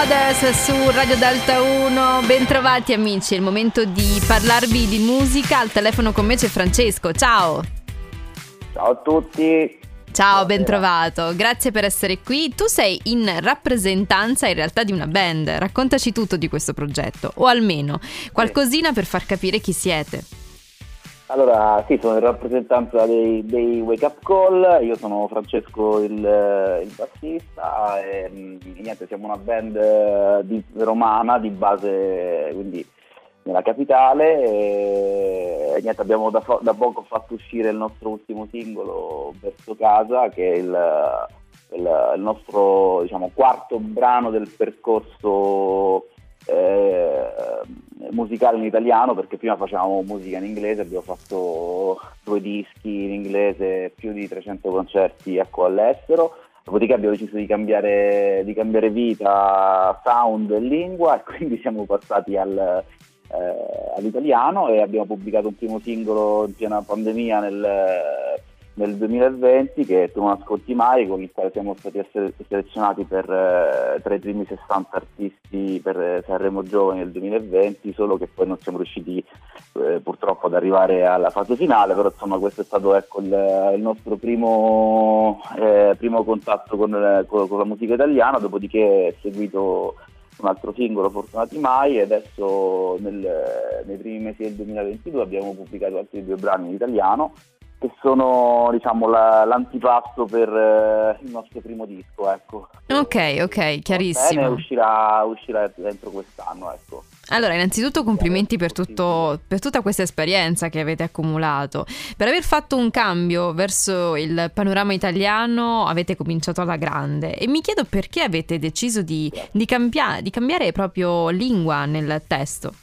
Brothers su Radio Delta 1. Bentrovati amici, è il momento di parlarvi di musica. Al telefono con me c'è Francesco. Ciao. Ciao a tutti. Ciao, bentrovato. Grazie per essere qui. Tu sei in rappresentanza in realtà di una band. Raccontaci tutto di questo progetto, o almeno qualcosina per far capire chi siete. Allora, sì, sono in rappresentanza dei, dei Wake Up Call, io sono Francesco il, il bassista e, mm, e, niente, siamo una band eh, di, romana di base quindi nella capitale e, e niente, abbiamo da, da, poco fatto uscire il nostro ultimo singolo Verso Casa che è il, il, il nostro diciamo, quarto brano del percorso musicale in italiano perché prima facevamo musica in inglese, abbiamo fatto due dischi in inglese, più di 300 concerti ecco, all'estero, dopodiché abbiamo deciso di cambiare, di cambiare vita, sound e lingua e quindi siamo passati al, eh, all'italiano e abbiamo pubblicato un primo singolo in piena pandemia nel nel 2020 che tu non ascolti mai, con il quale siamo stati selezionati per, eh, tra i primi 60 artisti per eh, Sanremo Giovani nel 2020, solo che poi non siamo riusciti eh, purtroppo ad arrivare alla fase finale, però insomma questo è stato ecco, il, il, nostro primo, eh, primo contatto con, con, con, la musica italiana, dopodiché è seguito un altro singolo, Fortunati Mai, e adesso nel, nei primi mesi del 2022 abbiamo pubblicato altri due brani in italiano che sono diciamo, la, l'antipasto per eh, il nostro primo disco. Ecco. Ok, ok, chiarissimo. Bene, uscirà, uscirà dentro quest'anno. Ecco. Allora, innanzitutto complimenti per, tutto, per, tutta questa esperienza che avete accumulato. Per aver fatto un cambio verso il panorama italiano avete cominciato alla grande e mi chiedo perché avete deciso di, di, cambia- di cambiare proprio lingua nel testo.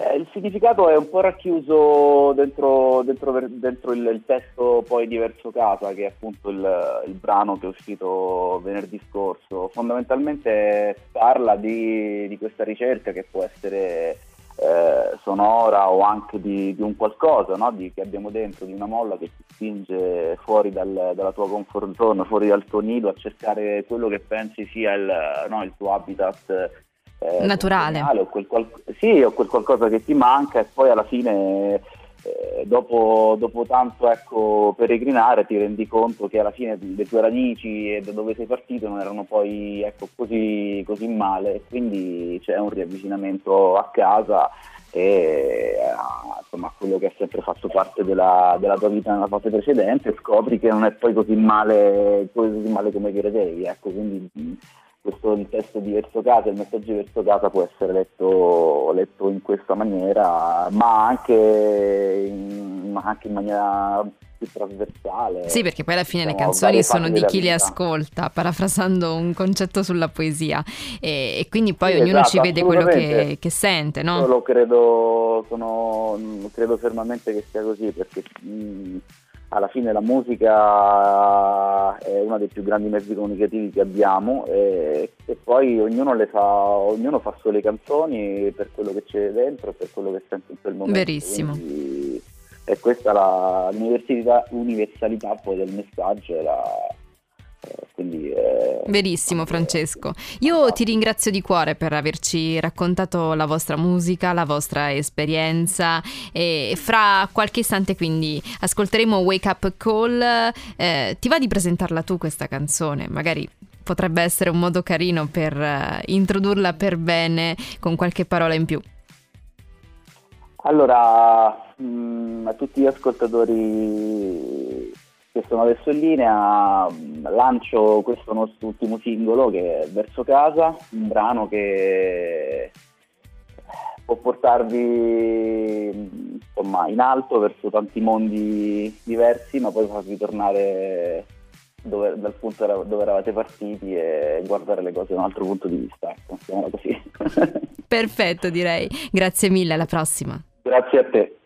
Eh, il significato è un po' racchiuso dentro, dentro, dentro il, il, testo poi di Verso Casa, che è appunto il, il, brano che è uscito venerdì scorso. Fondamentalmente parla di, di questa ricerca che può essere eh, sonora o anche di, di un qualcosa no? di, che abbiamo dentro, di una molla che ti spinge fuori dal, dalla tua comfort zone, fuori dal tuo nido a cercare quello che pensi sia il, no? il tuo habitat eh, naturale. O quel qual- sì, o quel qualcosa che ti manca e poi alla fine eh, dopo, dopo, tanto ecco, peregrinare ti rendi conto che alla fine le tue radici e da dove sei partito non erano poi ecco, così, così male e quindi c'è un riavvicinamento a casa e a, insomma, quello che ha sempre fatto parte della, della, tua vita nella fase precedente scopri che non è poi così male, così male come credevi ecco, quindi questo il testo di verso casa, il messaggio di verso casa può essere letto, letto in questa maniera, ma anche in, ma anche in maniera più trasversale. Sì, perché poi alla fine le canzoni sono di chi le ascolta, parafrasando un concetto sulla poesia, e, e quindi poi sì, ognuno esatto, ci vede quello che, che, sente, no? Io lo credo, sono, credo fermamente che sia così, perché mh, alla fine la musica è uno dei più grandi mezzi comunicativi che abbiamo e, e poi ognuno, fa, ognuno, fa solo le canzoni per quello che c'è dentro e per quello che sente in quel momento. Verissimo. Quindi, e questa è la, l'universalità poi del messaggio la, eh, Verissimo Francesco, io ti ringrazio di cuore per averci raccontato la vostra musica, la vostra esperienza e fra qualche istante quindi ascolteremo Wake Up Call, eh, ti va di presentarla tu questa canzone? Magari potrebbe essere un modo carino per uh, introdurla per bene con qualche parola in più. Allora, mh, mm, a tutti gli ascoltatori che sono adesso in linea, lancio questo nostro ultimo singolo che è Verso Casa, un brano che può portarvi insomma, in alto verso tanti mondi diversi, ma poi farvi tornare dove, dal punto dove eravate partiti e guardare le cose da un altro punto di vista. Ecco, così. Perfetto, direi. Grazie mille, alla prossima. Grazie a te.